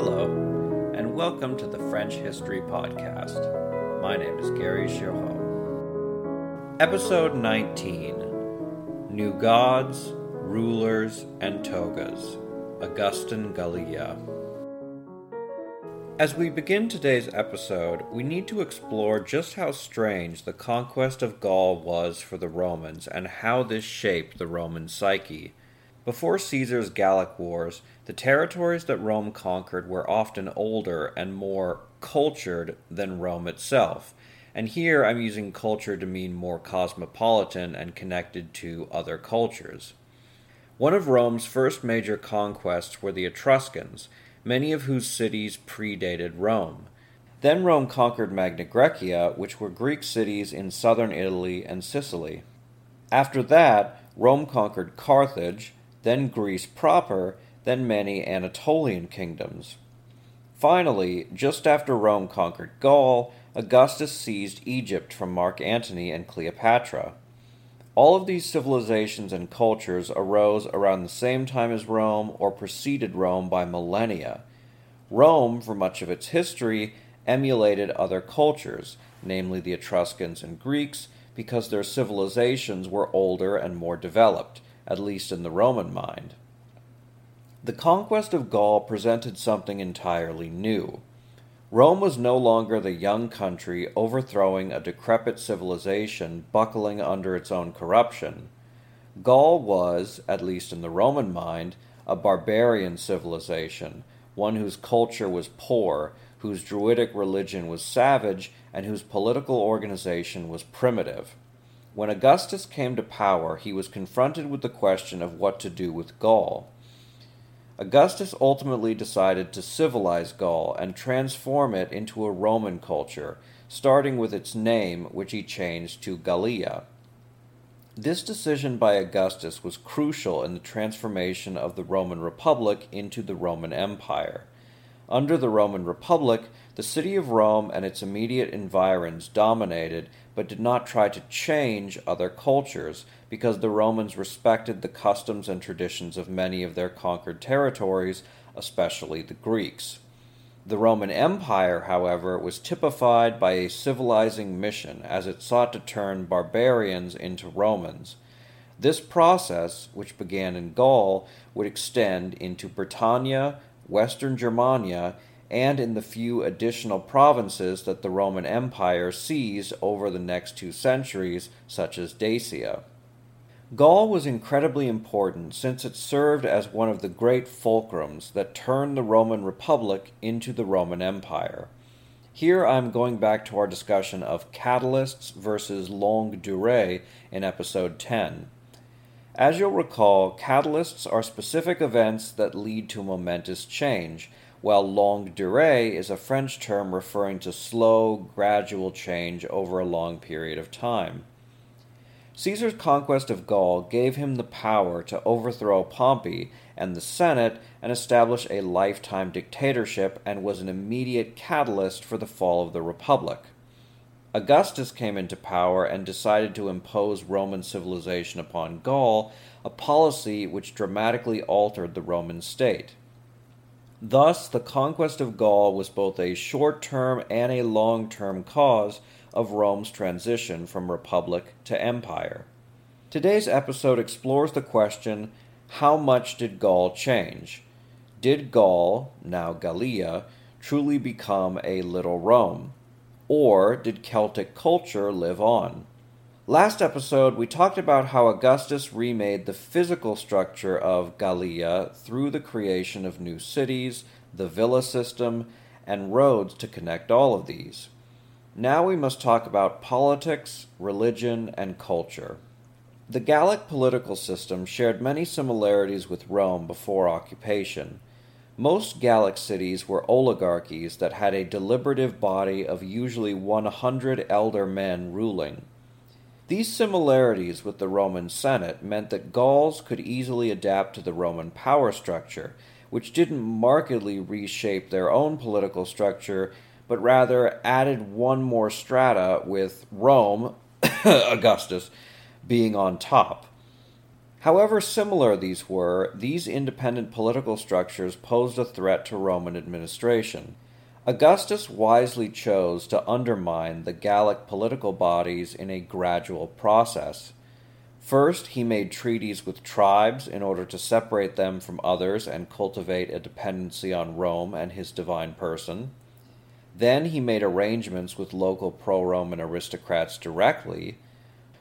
Hello, and welcome to the French History Podcast. My name is Gary Girod. Episode 19 New Gods, Rulers, and Togas. Augustan Gallia. As we begin today's episode, we need to explore just how strange the conquest of Gaul was for the Romans and how this shaped the Roman psyche. Before Caesar's Gallic Wars, the territories that Rome conquered were often older and more cultured than Rome itself. And here I'm using culture to mean more cosmopolitan and connected to other cultures. One of Rome's first major conquests were the Etruscans, many of whose cities predated Rome. Then Rome conquered Magna Graecia, which were Greek cities in southern Italy and Sicily. After that, Rome conquered Carthage, then Greece proper, then many Anatolian kingdoms. Finally, just after Rome conquered Gaul, Augustus seized Egypt from Mark Antony and Cleopatra. All of these civilizations and cultures arose around the same time as Rome or preceded Rome by millennia. Rome, for much of its history, emulated other cultures, namely the Etruscans and Greeks, because their civilizations were older and more developed at least in the Roman mind. The conquest of Gaul presented something entirely new. Rome was no longer the young country overthrowing a decrepit civilization buckling under its own corruption. Gaul was, at least in the Roman mind, a barbarian civilization, one whose culture was poor, whose druidic religion was savage, and whose political organization was primitive. When Augustus came to power, he was confronted with the question of what to do with Gaul. Augustus ultimately decided to civilize Gaul and transform it into a Roman culture, starting with its name, which he changed to Gallia. This decision by Augustus was crucial in the transformation of the Roman Republic into the Roman Empire. Under the Roman Republic, the city of Rome and its immediate environs dominated but did not try to change other cultures because the Romans respected the customs and traditions of many of their conquered territories, especially the Greeks. The Roman Empire, however, was typified by a civilizing mission as it sought to turn barbarians into Romans. This process, which began in Gaul, would extend into Britannia, Western Germania, and in the few additional provinces that the Roman Empire seized over the next two centuries, such as Dacia. Gaul was incredibly important since it served as one of the great fulcrums that turned the Roman Republic into the Roman Empire. Here I'm going back to our discussion of catalysts versus longue durée in episode 10. As you'll recall, catalysts are specific events that lead to momentous change, while longue durée is a French term referring to slow, gradual change over a long period of time. Caesar's conquest of Gaul gave him the power to overthrow Pompey and the Senate and establish a lifetime dictatorship and was an immediate catalyst for the fall of the Republic. Augustus came into power and decided to impose Roman civilization upon Gaul, a policy which dramatically altered the Roman state. Thus, the conquest of Gaul was both a short term and a long term cause of Rome's transition from republic to empire. Today's episode explores the question how much did Gaul change? Did Gaul, now Gallia, truly become a little Rome? Or did Celtic culture live on? Last episode, we talked about how Augustus remade the physical structure of Gallia through the creation of new cities, the villa system, and roads to connect all of these. Now we must talk about politics, religion, and culture. The Gallic political system shared many similarities with Rome before occupation. Most Gallic cities were oligarchies that had a deliberative body of usually 100 elder men ruling. These similarities with the Roman Senate meant that Gauls could easily adapt to the Roman power structure, which didn't markedly reshape their own political structure, but rather added one more strata with Rome, Augustus, being on top. However similar these were, these independent political structures posed a threat to Roman administration. Augustus wisely chose to undermine the Gallic political bodies in a gradual process. First, he made treaties with tribes in order to separate them from others and cultivate a dependency on Rome and his divine person. Then he made arrangements with local pro Roman aristocrats directly.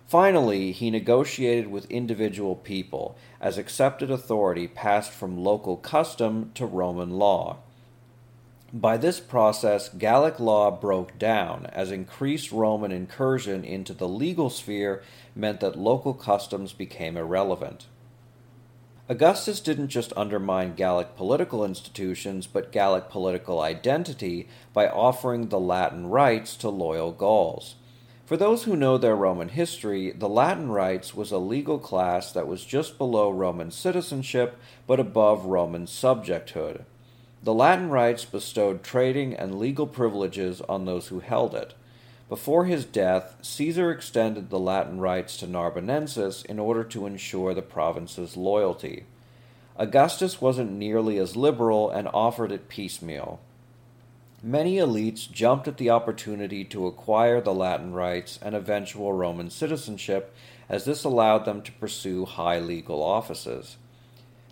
Finally, he negotiated with individual people, as accepted authority passed from local custom to Roman law. By this process, Gallic law broke down, as increased Roman incursion into the legal sphere meant that local customs became irrelevant. Augustus didn't just undermine Gallic political institutions, but Gallic political identity by offering the Latin rights to loyal Gauls. For those who know their Roman history, the Latin rights was a legal class that was just below Roman citizenship but above Roman subjecthood. The Latin rights bestowed trading and legal privileges on those who held it. Before his death, Caesar extended the Latin rights to Narbonensis in order to ensure the province's loyalty. Augustus wasn't nearly as liberal and offered it piecemeal. Many elites jumped at the opportunity to acquire the Latin rights and eventual Roman citizenship, as this allowed them to pursue high legal offices.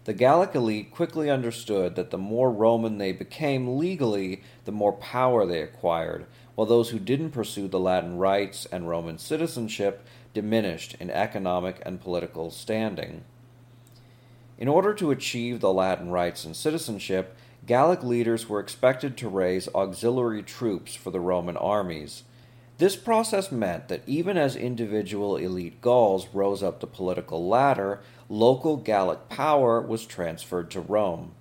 The Gallic elite quickly understood that the more Roman they became legally, the more power they acquired, while those who didn't pursue the Latin rights and Roman citizenship diminished in economic and political standing. In order to achieve the Latin rights and citizenship, Gallic leaders were expected to raise auxiliary troops for the Roman armies. This process meant that even as individual elite Gauls rose up the political ladder, local Gallic power was transferred to Rome.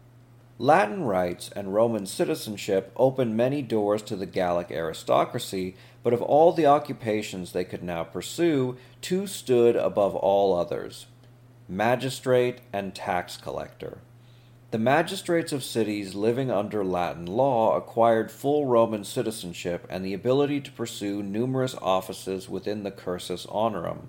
Latin rights and Roman citizenship opened many doors to the Gallic aristocracy, but of all the occupations they could now pursue, two stood above all others magistrate and tax collector. The magistrates of cities living under Latin law acquired full Roman citizenship and the ability to pursue numerous offices within the cursus honorum.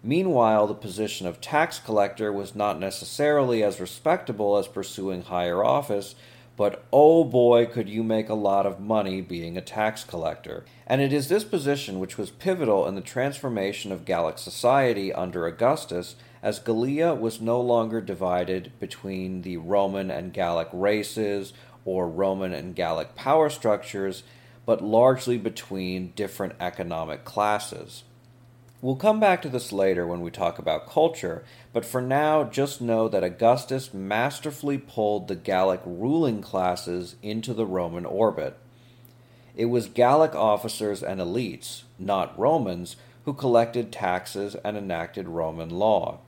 Meanwhile, the position of tax collector was not necessarily as respectable as pursuing higher office, but oh boy, could you make a lot of money being a tax collector. And it is this position which was pivotal in the transformation of Gallic society under Augustus, as Gallia was no longer divided between the Roman and Gallic races or Roman and Gallic power structures, but largely between different economic classes. We'll come back to this later when we talk about culture, but for now, just know that Augustus masterfully pulled the Gallic ruling classes into the Roman orbit. It was Gallic officers and elites, not Romans, who collected taxes and enacted Roman law.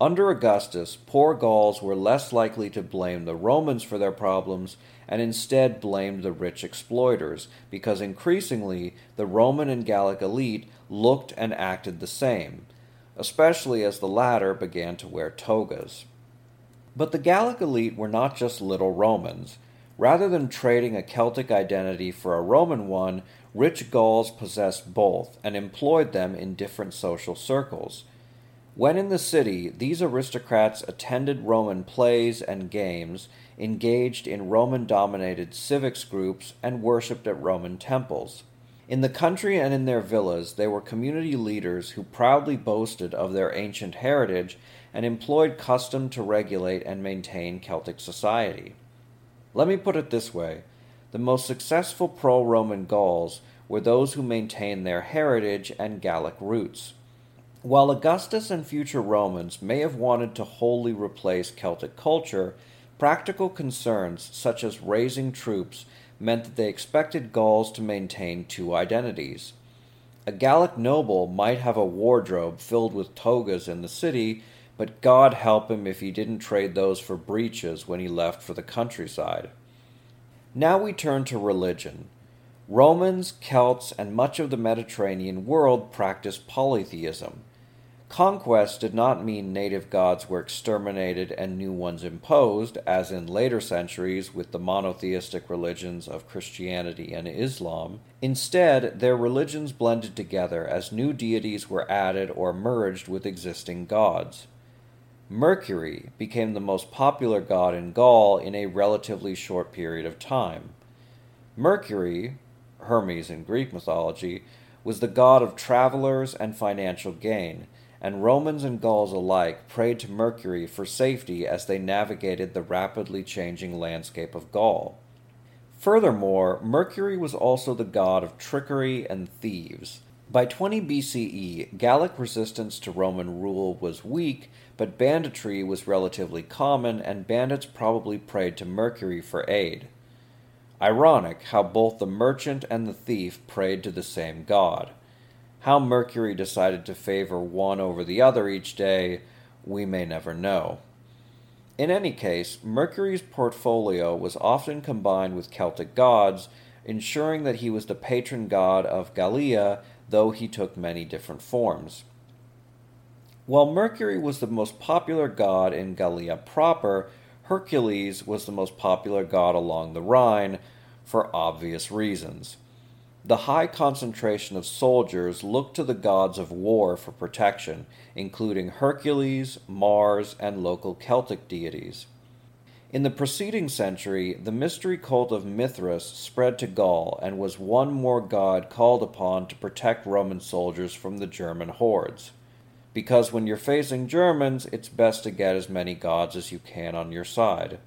Under Augustus, poor Gauls were less likely to blame the Romans for their problems and instead blamed the rich exploiters, because increasingly the Roman and Gallic elite looked and acted the same, especially as the latter began to wear togas. But the Gallic elite were not just little Romans. Rather than trading a Celtic identity for a Roman one, rich Gauls possessed both and employed them in different social circles. When in the city, these aristocrats attended Roman plays and games, engaged in Roman dominated civics groups, and worshipped at Roman temples. In the country and in their villas, they were community leaders who proudly boasted of their ancient heritage and employed custom to regulate and maintain Celtic society. Let me put it this way the most successful pro Roman Gauls were those who maintained their heritage and Gallic roots. While Augustus and future Romans may have wanted to wholly replace Celtic culture, practical concerns such as raising troops meant that they expected Gauls to maintain two identities. A Gallic noble might have a wardrobe filled with togas in the city, but God help him if he didn't trade those for breeches when he left for the countryside. Now we turn to religion. Romans, Celts, and much of the Mediterranean world practiced polytheism. Conquest did not mean native gods were exterminated and new ones imposed, as in later centuries with the monotheistic religions of Christianity and Islam. Instead, their religions blended together as new deities were added or merged with existing gods. Mercury became the most popular god in Gaul in a relatively short period of time. Mercury, Hermes in Greek mythology, was the god of travelers and financial gain, and Romans and Gauls alike prayed to Mercury for safety as they navigated the rapidly changing landscape of Gaul. Furthermore, Mercury was also the god of trickery and thieves. By 20 BCE, Gallic resistance to Roman rule was weak, but banditry was relatively common, and bandits probably prayed to Mercury for aid. Ironic how both the merchant and the thief prayed to the same god. How Mercury decided to favor one over the other each day, we may never know. In any case, Mercury's portfolio was often combined with Celtic gods, ensuring that he was the patron god of Gallia, though he took many different forms. While Mercury was the most popular god in Gallia proper, Hercules was the most popular god along the Rhine, for obvious reasons. The high concentration of soldiers looked to the gods of war for protection, including Hercules, Mars, and local Celtic deities. In the preceding century, the mystery cult of Mithras spread to Gaul and was one more god called upon to protect Roman soldiers from the German hordes. Because when you're facing Germans, it's best to get as many gods as you can on your side.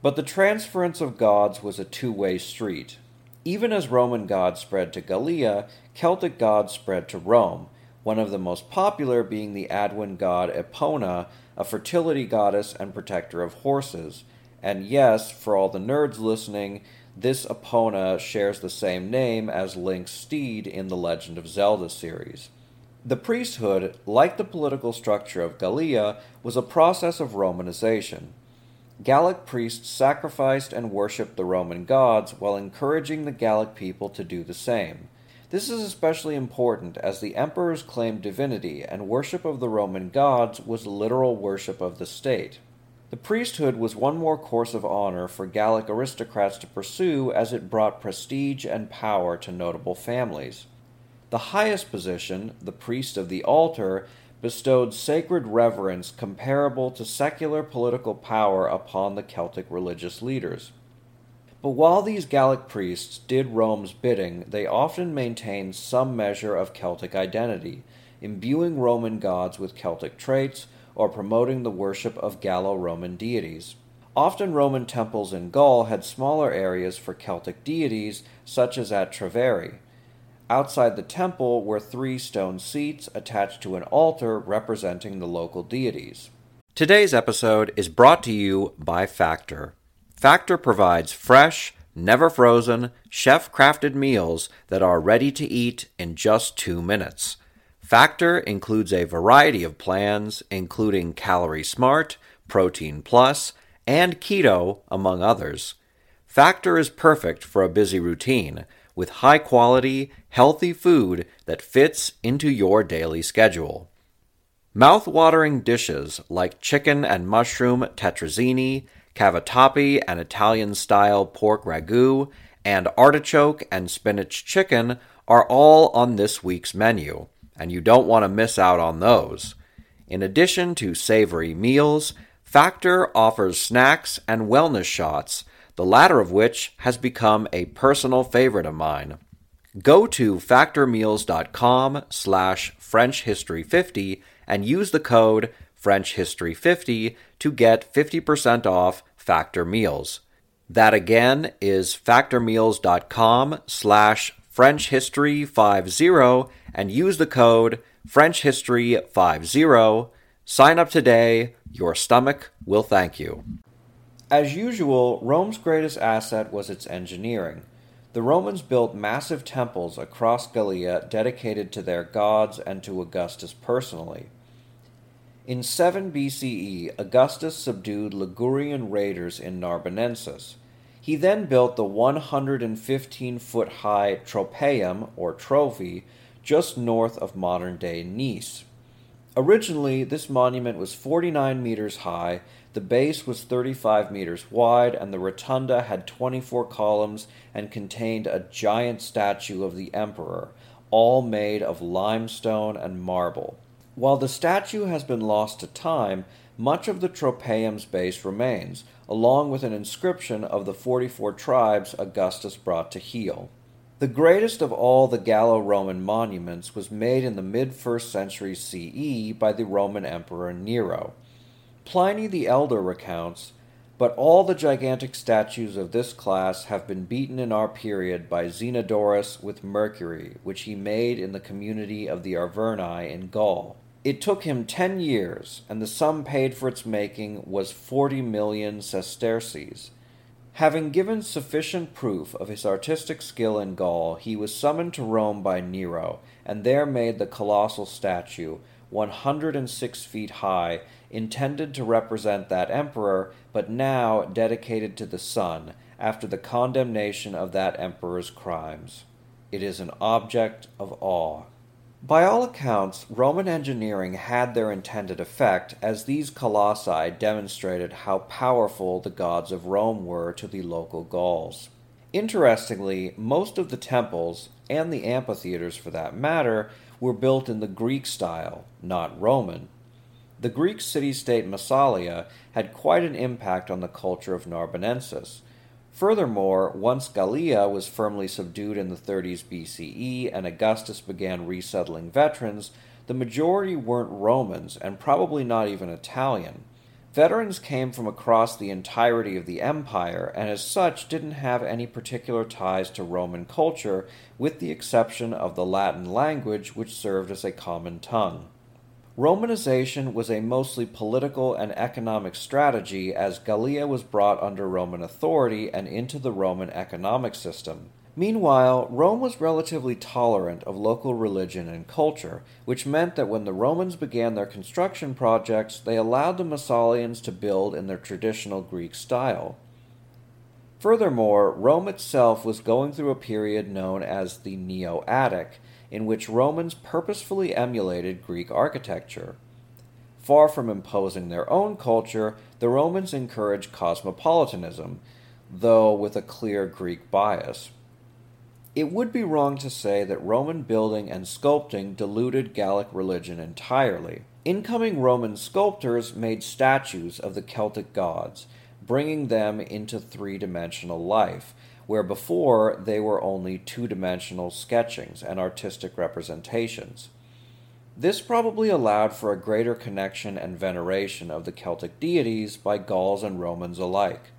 But the transference of gods was a two way street. Even as Roman gods spread to Gallia, Celtic gods spread to Rome, one of the most popular being the Aeduan god Epona, a fertility goddess and protector of horses. And yes, for all the nerds listening, this Epona shares the same name as Link's steed in the Legend of Zelda series. The priesthood, like the political structure of Gallia, was a process of Romanization. Gallic priests sacrificed and worshipped the Roman gods while encouraging the Gallic people to do the same. This is especially important as the emperors claimed divinity, and worship of the Roman gods was literal worship of the state. The priesthood was one more course of honor for Gallic aristocrats to pursue as it brought prestige and power to notable families. The highest position, the priest of the altar, bestowed sacred reverence comparable to secular political power upon the Celtic religious leaders. But while these Gallic priests did Rome's bidding, they often maintained some measure of Celtic identity, imbuing Roman gods with Celtic traits or promoting the worship of Gallo Roman deities. Often Roman temples in Gaul had smaller areas for Celtic deities, such as at Treveri. Outside the temple were three stone seats attached to an altar representing the local deities. Today's episode is brought to you by Factor. Factor provides fresh, never frozen, chef crafted meals that are ready to eat in just two minutes. Factor includes a variety of plans, including Calorie Smart, Protein Plus, and Keto, among others. Factor is perfect for a busy routine with high quality, healthy food that fits into your daily schedule. Mouth-watering dishes like chicken and mushroom tetrazzini, cavatappi and Italian-style pork ragu, and artichoke and spinach chicken are all on this week's menu, and you don't want to miss out on those. In addition to savory meals, Factor offers snacks and wellness shots the latter of which has become a personal favorite of mine. Go to factormeals.com slash frenchhistory50 and use the code frenchhistory50 to get 50% off Factor Meals. That again is factormeals.com slash frenchhistory50 and use the code frenchhistory50. Sign up today. Your stomach will thank you. As usual, Rome's greatest asset was its engineering. The Romans built massive temples across Gallia dedicated to their gods and to Augustus personally. In 7 BCE, Augustus subdued Ligurian raiders in Narbonensis. He then built the 115 foot high Tropaeum, or Trophy, just north of modern day Nice. Originally, this monument was 49 meters high the base was 35 meters wide, and the rotunda had 24 columns and contained a giant statue of the emperor, all made of limestone and marble. While the statue has been lost to time, much of the Tropaeum's base remains, along with an inscription of the 44 tribes Augustus brought to heel. The greatest of all the Gallo Roman monuments was made in the mid 1st century CE by the Roman Emperor Nero. Pliny the Elder recounts but all the gigantic statues of this class have been beaten in our period by Zenodorus with Mercury, which he made in the community of the Arverni in Gaul. It took him ten years, and the sum paid for its making was forty million sesterces. Having given sufficient proof of his artistic skill in Gaul, he was summoned to Rome by Nero, and there made the colossal statue, 106 feet high, intended to represent that emperor, but now dedicated to the sun after the condemnation of that emperor's crimes. It is an object of awe. By all accounts, Roman engineering had their intended effect, as these colossi demonstrated how powerful the gods of Rome were to the local Gauls. Interestingly, most of the temples, and the amphitheaters for that matter, were built in the Greek style, not Roman. The Greek city state Massalia had quite an impact on the culture of Narbonensis. Furthermore, once Gallia was firmly subdued in the 30s BCE and Augustus began resettling veterans, the majority weren't Romans and probably not even Italian. Veterans came from across the entirety of the empire and, as such, didn't have any particular ties to Roman culture, with the exception of the Latin language, which served as a common tongue. Romanization was a mostly political and economic strategy as Gallia was brought under Roman authority and into the Roman economic system. Meanwhile, Rome was relatively tolerant of local religion and culture, which meant that when the Romans began their construction projects, they allowed the Massalians to build in their traditional Greek style. Furthermore, Rome itself was going through a period known as the Neo Attic, in which Romans purposefully emulated Greek architecture. Far from imposing their own culture, the Romans encouraged cosmopolitanism, though with a clear Greek bias. It would be wrong to say that Roman building and sculpting diluted Gallic religion entirely. Incoming Roman sculptors made statues of the Celtic gods, bringing them into three dimensional life, where before they were only two dimensional sketchings and artistic representations. This probably allowed for a greater connection and veneration of the Celtic deities by Gauls and Romans alike.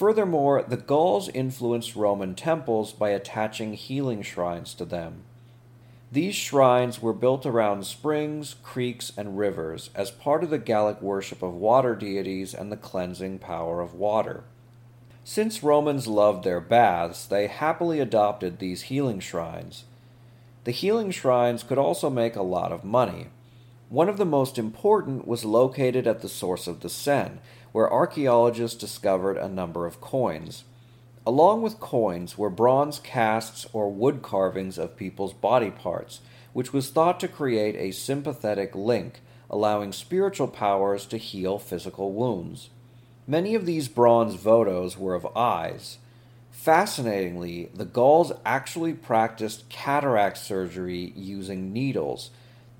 Furthermore, the Gauls influenced Roman temples by attaching healing shrines to them. These shrines were built around springs, creeks, and rivers as part of the Gallic worship of water deities and the cleansing power of water. Since Romans loved their baths, they happily adopted these healing shrines. The healing shrines could also make a lot of money. One of the most important was located at the source of the Seine, where archaeologists discovered a number of coins. Along with coins were bronze casts or wood carvings of people's body parts, which was thought to create a sympathetic link, allowing spiritual powers to heal physical wounds. Many of these bronze votos were of eyes. Fascinatingly, the Gauls actually practiced cataract surgery using needles,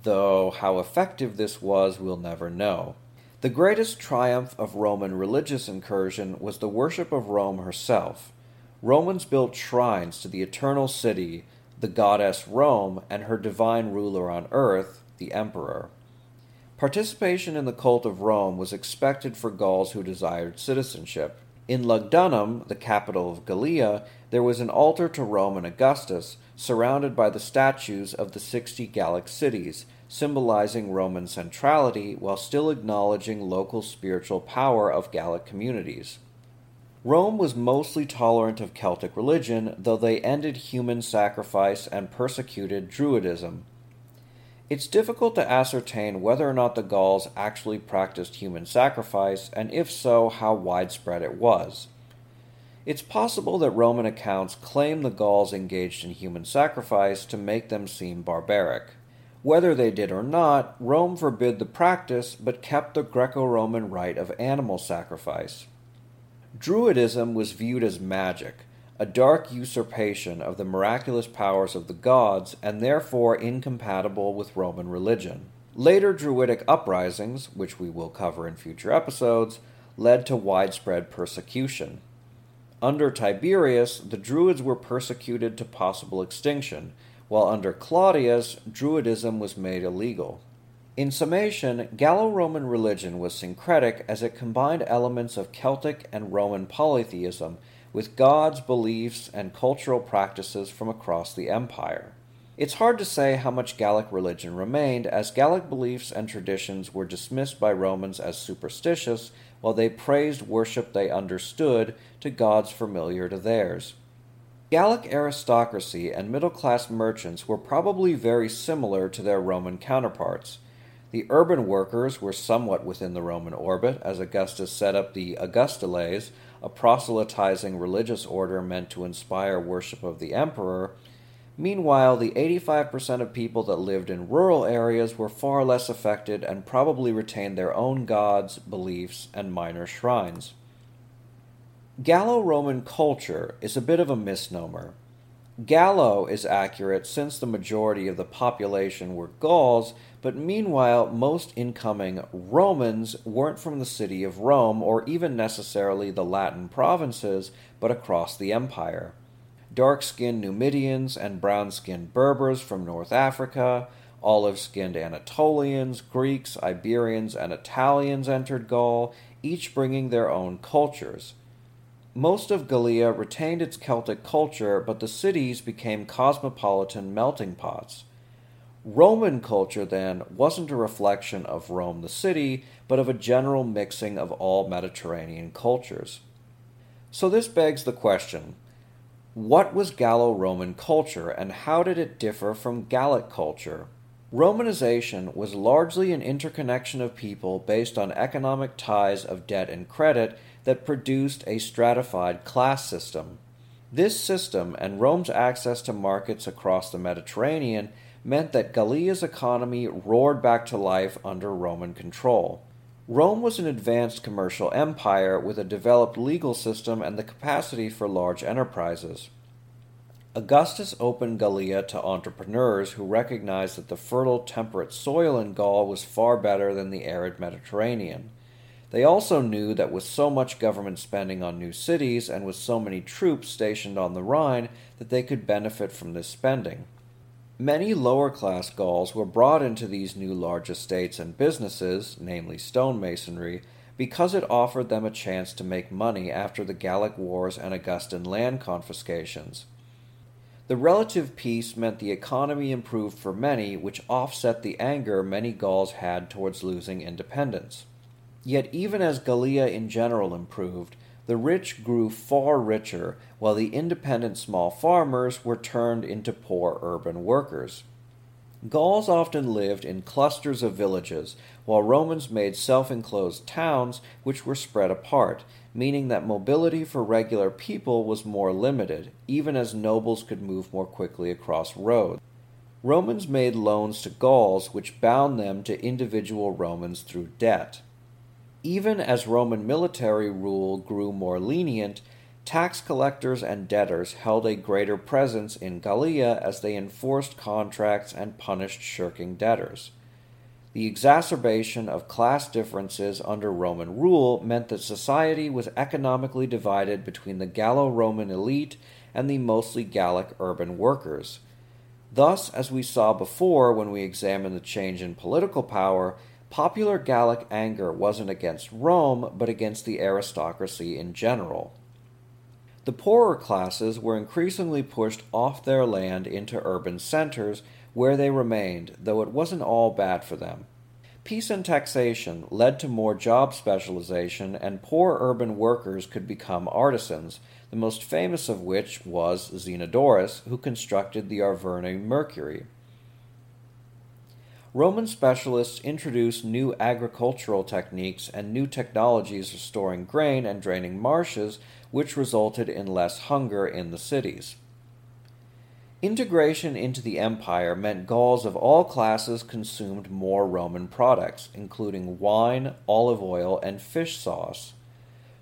though how effective this was we'll never know. The greatest triumph of Roman religious incursion was the worship of Rome herself. Romans built shrines to the eternal city, the goddess Rome, and her divine ruler on earth, the emperor. Participation in the cult of Rome was expected for Gauls who desired citizenship. In Lugdunum, the capital of Gallia, there was an altar to Roman Augustus, surrounded by the statues of the sixty Gallic cities, symbolizing Roman centrality while still acknowledging local spiritual power of Gallic communities. Rome was mostly tolerant of Celtic religion, though they ended human sacrifice and persecuted Druidism. It's difficult to ascertain whether or not the Gauls actually practiced human sacrifice, and if so, how widespread it was. It's possible that Roman accounts claim the Gauls engaged in human sacrifice to make them seem barbaric. Whether they did or not, Rome forbid the practice but kept the Greco Roman rite of animal sacrifice. Druidism was viewed as magic, a dark usurpation of the miraculous powers of the gods, and therefore incompatible with Roman religion. Later Druidic uprisings, which we will cover in future episodes, led to widespread persecution. Under Tiberius, the Druids were persecuted to possible extinction, while under Claudius, Druidism was made illegal. In summation, Gallo Roman religion was syncretic as it combined elements of Celtic and Roman polytheism with gods, beliefs, and cultural practices from across the empire. It's hard to say how much Gallic religion remained, as Gallic beliefs and traditions were dismissed by Romans as superstitious, while they praised worship they understood to gods familiar to theirs. Gallic aristocracy and middle class merchants were probably very similar to their Roman counterparts. The urban workers were somewhat within the Roman orbit, as Augustus set up the Augustales, a proselytizing religious order meant to inspire worship of the emperor. Meanwhile, the 85% of people that lived in rural areas were far less affected and probably retained their own gods, beliefs, and minor shrines. Gallo Roman culture is a bit of a misnomer. Gallo is accurate since the majority of the population were Gauls, but meanwhile, most incoming Romans weren't from the city of Rome or even necessarily the Latin provinces, but across the empire. Dark skinned Numidians and brown skinned Berbers from North Africa, olive skinned Anatolians, Greeks, Iberians, and Italians entered Gaul, each bringing their own cultures. Most of Gallia retained its Celtic culture, but the cities became cosmopolitan melting pots. Roman culture, then, wasn't a reflection of Rome the city, but of a general mixing of all Mediterranean cultures. So this begs the question what was Gallo Roman culture, and how did it differ from Gallic culture? Romanization was largely an interconnection of people based on economic ties of debt and credit that produced a stratified class system. This system and Rome's access to markets across the Mediterranean meant that Gallia's economy roared back to life under Roman control. Rome was an advanced commercial empire with a developed legal system and the capacity for large enterprises. Augustus opened Gallia to entrepreneurs who recognized that the fertile, temperate soil in Gaul was far better than the arid Mediterranean. They also knew that with so much government spending on new cities and with so many troops stationed on the Rhine that they could benefit from this spending. Many lower class Gauls were brought into these new large estates and businesses, namely stonemasonry, because it offered them a chance to make money after the Gallic Wars and Augustan land confiscations. The relative peace meant the economy improved for many, which offset the anger many Gauls had towards losing independence. Yet, even as Gallia in general improved, the rich grew far richer, while the independent small farmers were turned into poor urban workers. Gauls often lived in clusters of villages, while Romans made self enclosed towns which were spread apart, meaning that mobility for regular people was more limited, even as nobles could move more quickly across roads. Romans made loans to Gauls which bound them to individual Romans through debt. Even as Roman military rule grew more lenient, tax collectors and debtors held a greater presence in Gallia as they enforced contracts and punished shirking debtors. The exacerbation of class differences under Roman rule meant that society was economically divided between the Gallo Roman elite and the mostly Gallic urban workers. Thus, as we saw before when we examined the change in political power, popular Gallic anger wasn't against Rome, but against the aristocracy in general. The poorer classes were increasingly pushed off their land into urban centers, where they remained, though it wasn't all bad for them. Peace and taxation led to more job specialization, and poor urban workers could become artisans, the most famous of which was Zenodorus, who constructed the Arverni Mercury. Roman specialists introduced new agricultural techniques and new technologies of storing grain and draining marshes, which resulted in less hunger in the cities. Integration into the empire meant Gauls of all classes consumed more Roman products, including wine, olive oil, and fish sauce.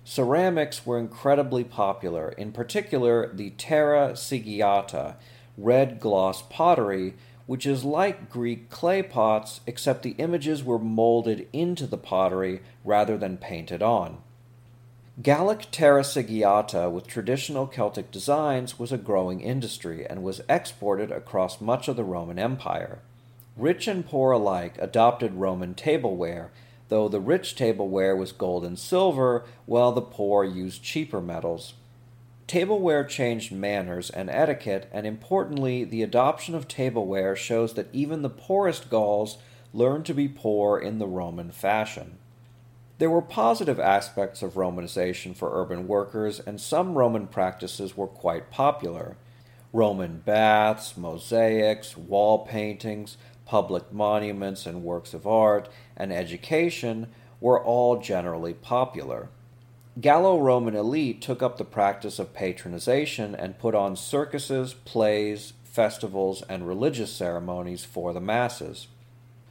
Ceramics were incredibly popular, in particular the terra sigillata, red gloss pottery, which is like Greek clay pots, except the images were molded into the pottery rather than painted on. Gallic terra sigillata with traditional Celtic designs was a growing industry and was exported across much of the Roman Empire. Rich and poor alike adopted Roman tableware, though the rich tableware was gold and silver, while the poor used cheaper metals. Tableware changed manners and etiquette, and importantly, the adoption of tableware shows that even the poorest Gauls learned to be poor in the Roman fashion. There were positive aspects of Romanization for urban workers, and some Roman practices were quite popular. Roman baths, mosaics, wall paintings, public monuments and works of art, and education were all generally popular. Gallo Roman elite took up the practice of patronization and put on circuses, plays, festivals, and religious ceremonies for the masses.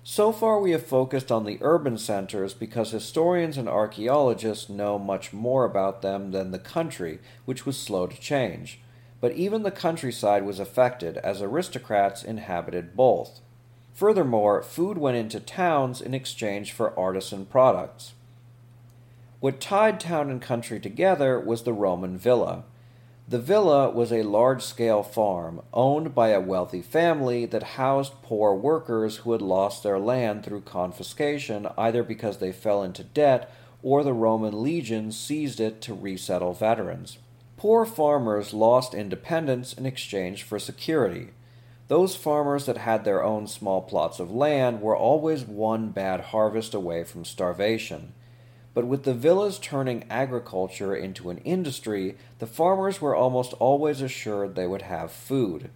So far, we have focused on the urban centers because historians and archaeologists know much more about them than the country, which was slow to change. But even the countryside was affected, as aristocrats inhabited both. Furthermore, food went into towns in exchange for artisan products. What tied town and country together was the Roman villa. The villa was a large scale farm owned by a wealthy family that housed poor workers who had lost their land through confiscation either because they fell into debt or the Roman legions seized it to resettle veterans. Poor farmers lost independence in exchange for security. Those farmers that had their own small plots of land were always one bad harvest away from starvation. But with the villas turning agriculture into an industry, the farmers were almost always assured they would have food.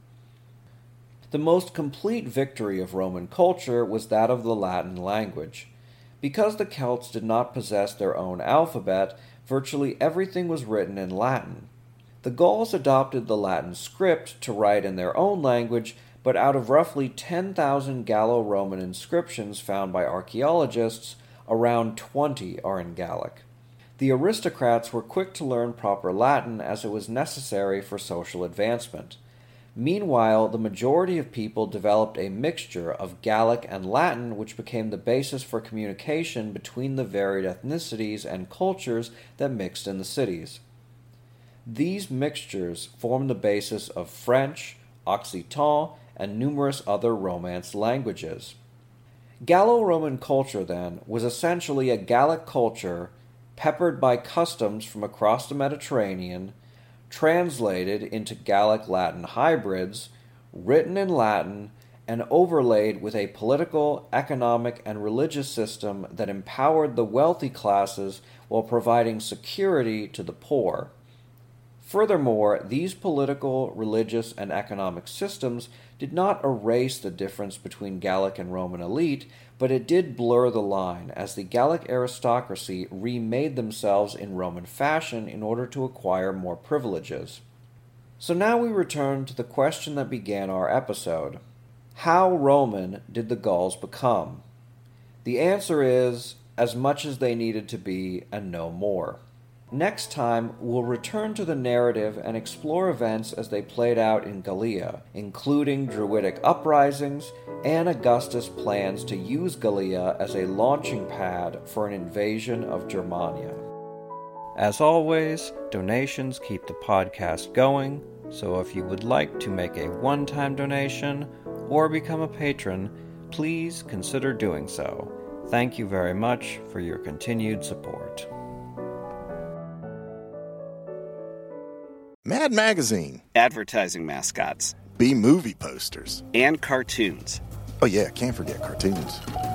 The most complete victory of Roman culture was that of the Latin language. Because the Celts did not possess their own alphabet, virtually everything was written in Latin. The Gauls adopted the Latin script to write in their own language, but out of roughly 10,000 Gallo Roman inscriptions found by archaeologists, Around 20 are in Gallic. The aristocrats were quick to learn proper Latin as it was necessary for social advancement. Meanwhile, the majority of people developed a mixture of Gallic and Latin, which became the basis for communication between the varied ethnicities and cultures that mixed in the cities. These mixtures formed the basis of French, Occitan, and numerous other Romance languages. Gallo Roman culture, then, was essentially a Gallic culture peppered by customs from across the Mediterranean, translated into Gallic Latin hybrids, written in Latin, and overlaid with a political, economic, and religious system that empowered the wealthy classes while providing security to the poor. Furthermore, these political, religious, and economic systems did not erase the difference between Gallic and Roman elite, but it did blur the line, as the Gallic aristocracy remade themselves in Roman fashion in order to acquire more privileges. So now we return to the question that began our episode How Roman did the Gauls become? The answer is as much as they needed to be and no more. Next time, we'll return to the narrative and explore events as they played out in Gallia, including Druidic uprisings and Augustus' plans to use Gallia as a launching pad for an invasion of Germania. As always, donations keep the podcast going, so if you would like to make a one time donation or become a patron, please consider doing so. Thank you very much for your continued support. Mad Magazine, advertising mascots, B movie posters, and cartoons. Oh, yeah, can't forget cartoons.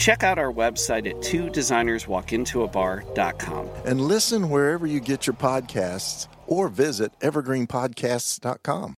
Check out our website at two designers walk into a designerswalkintoabar.com. And listen wherever you get your podcasts or visit evergreenpodcasts.com.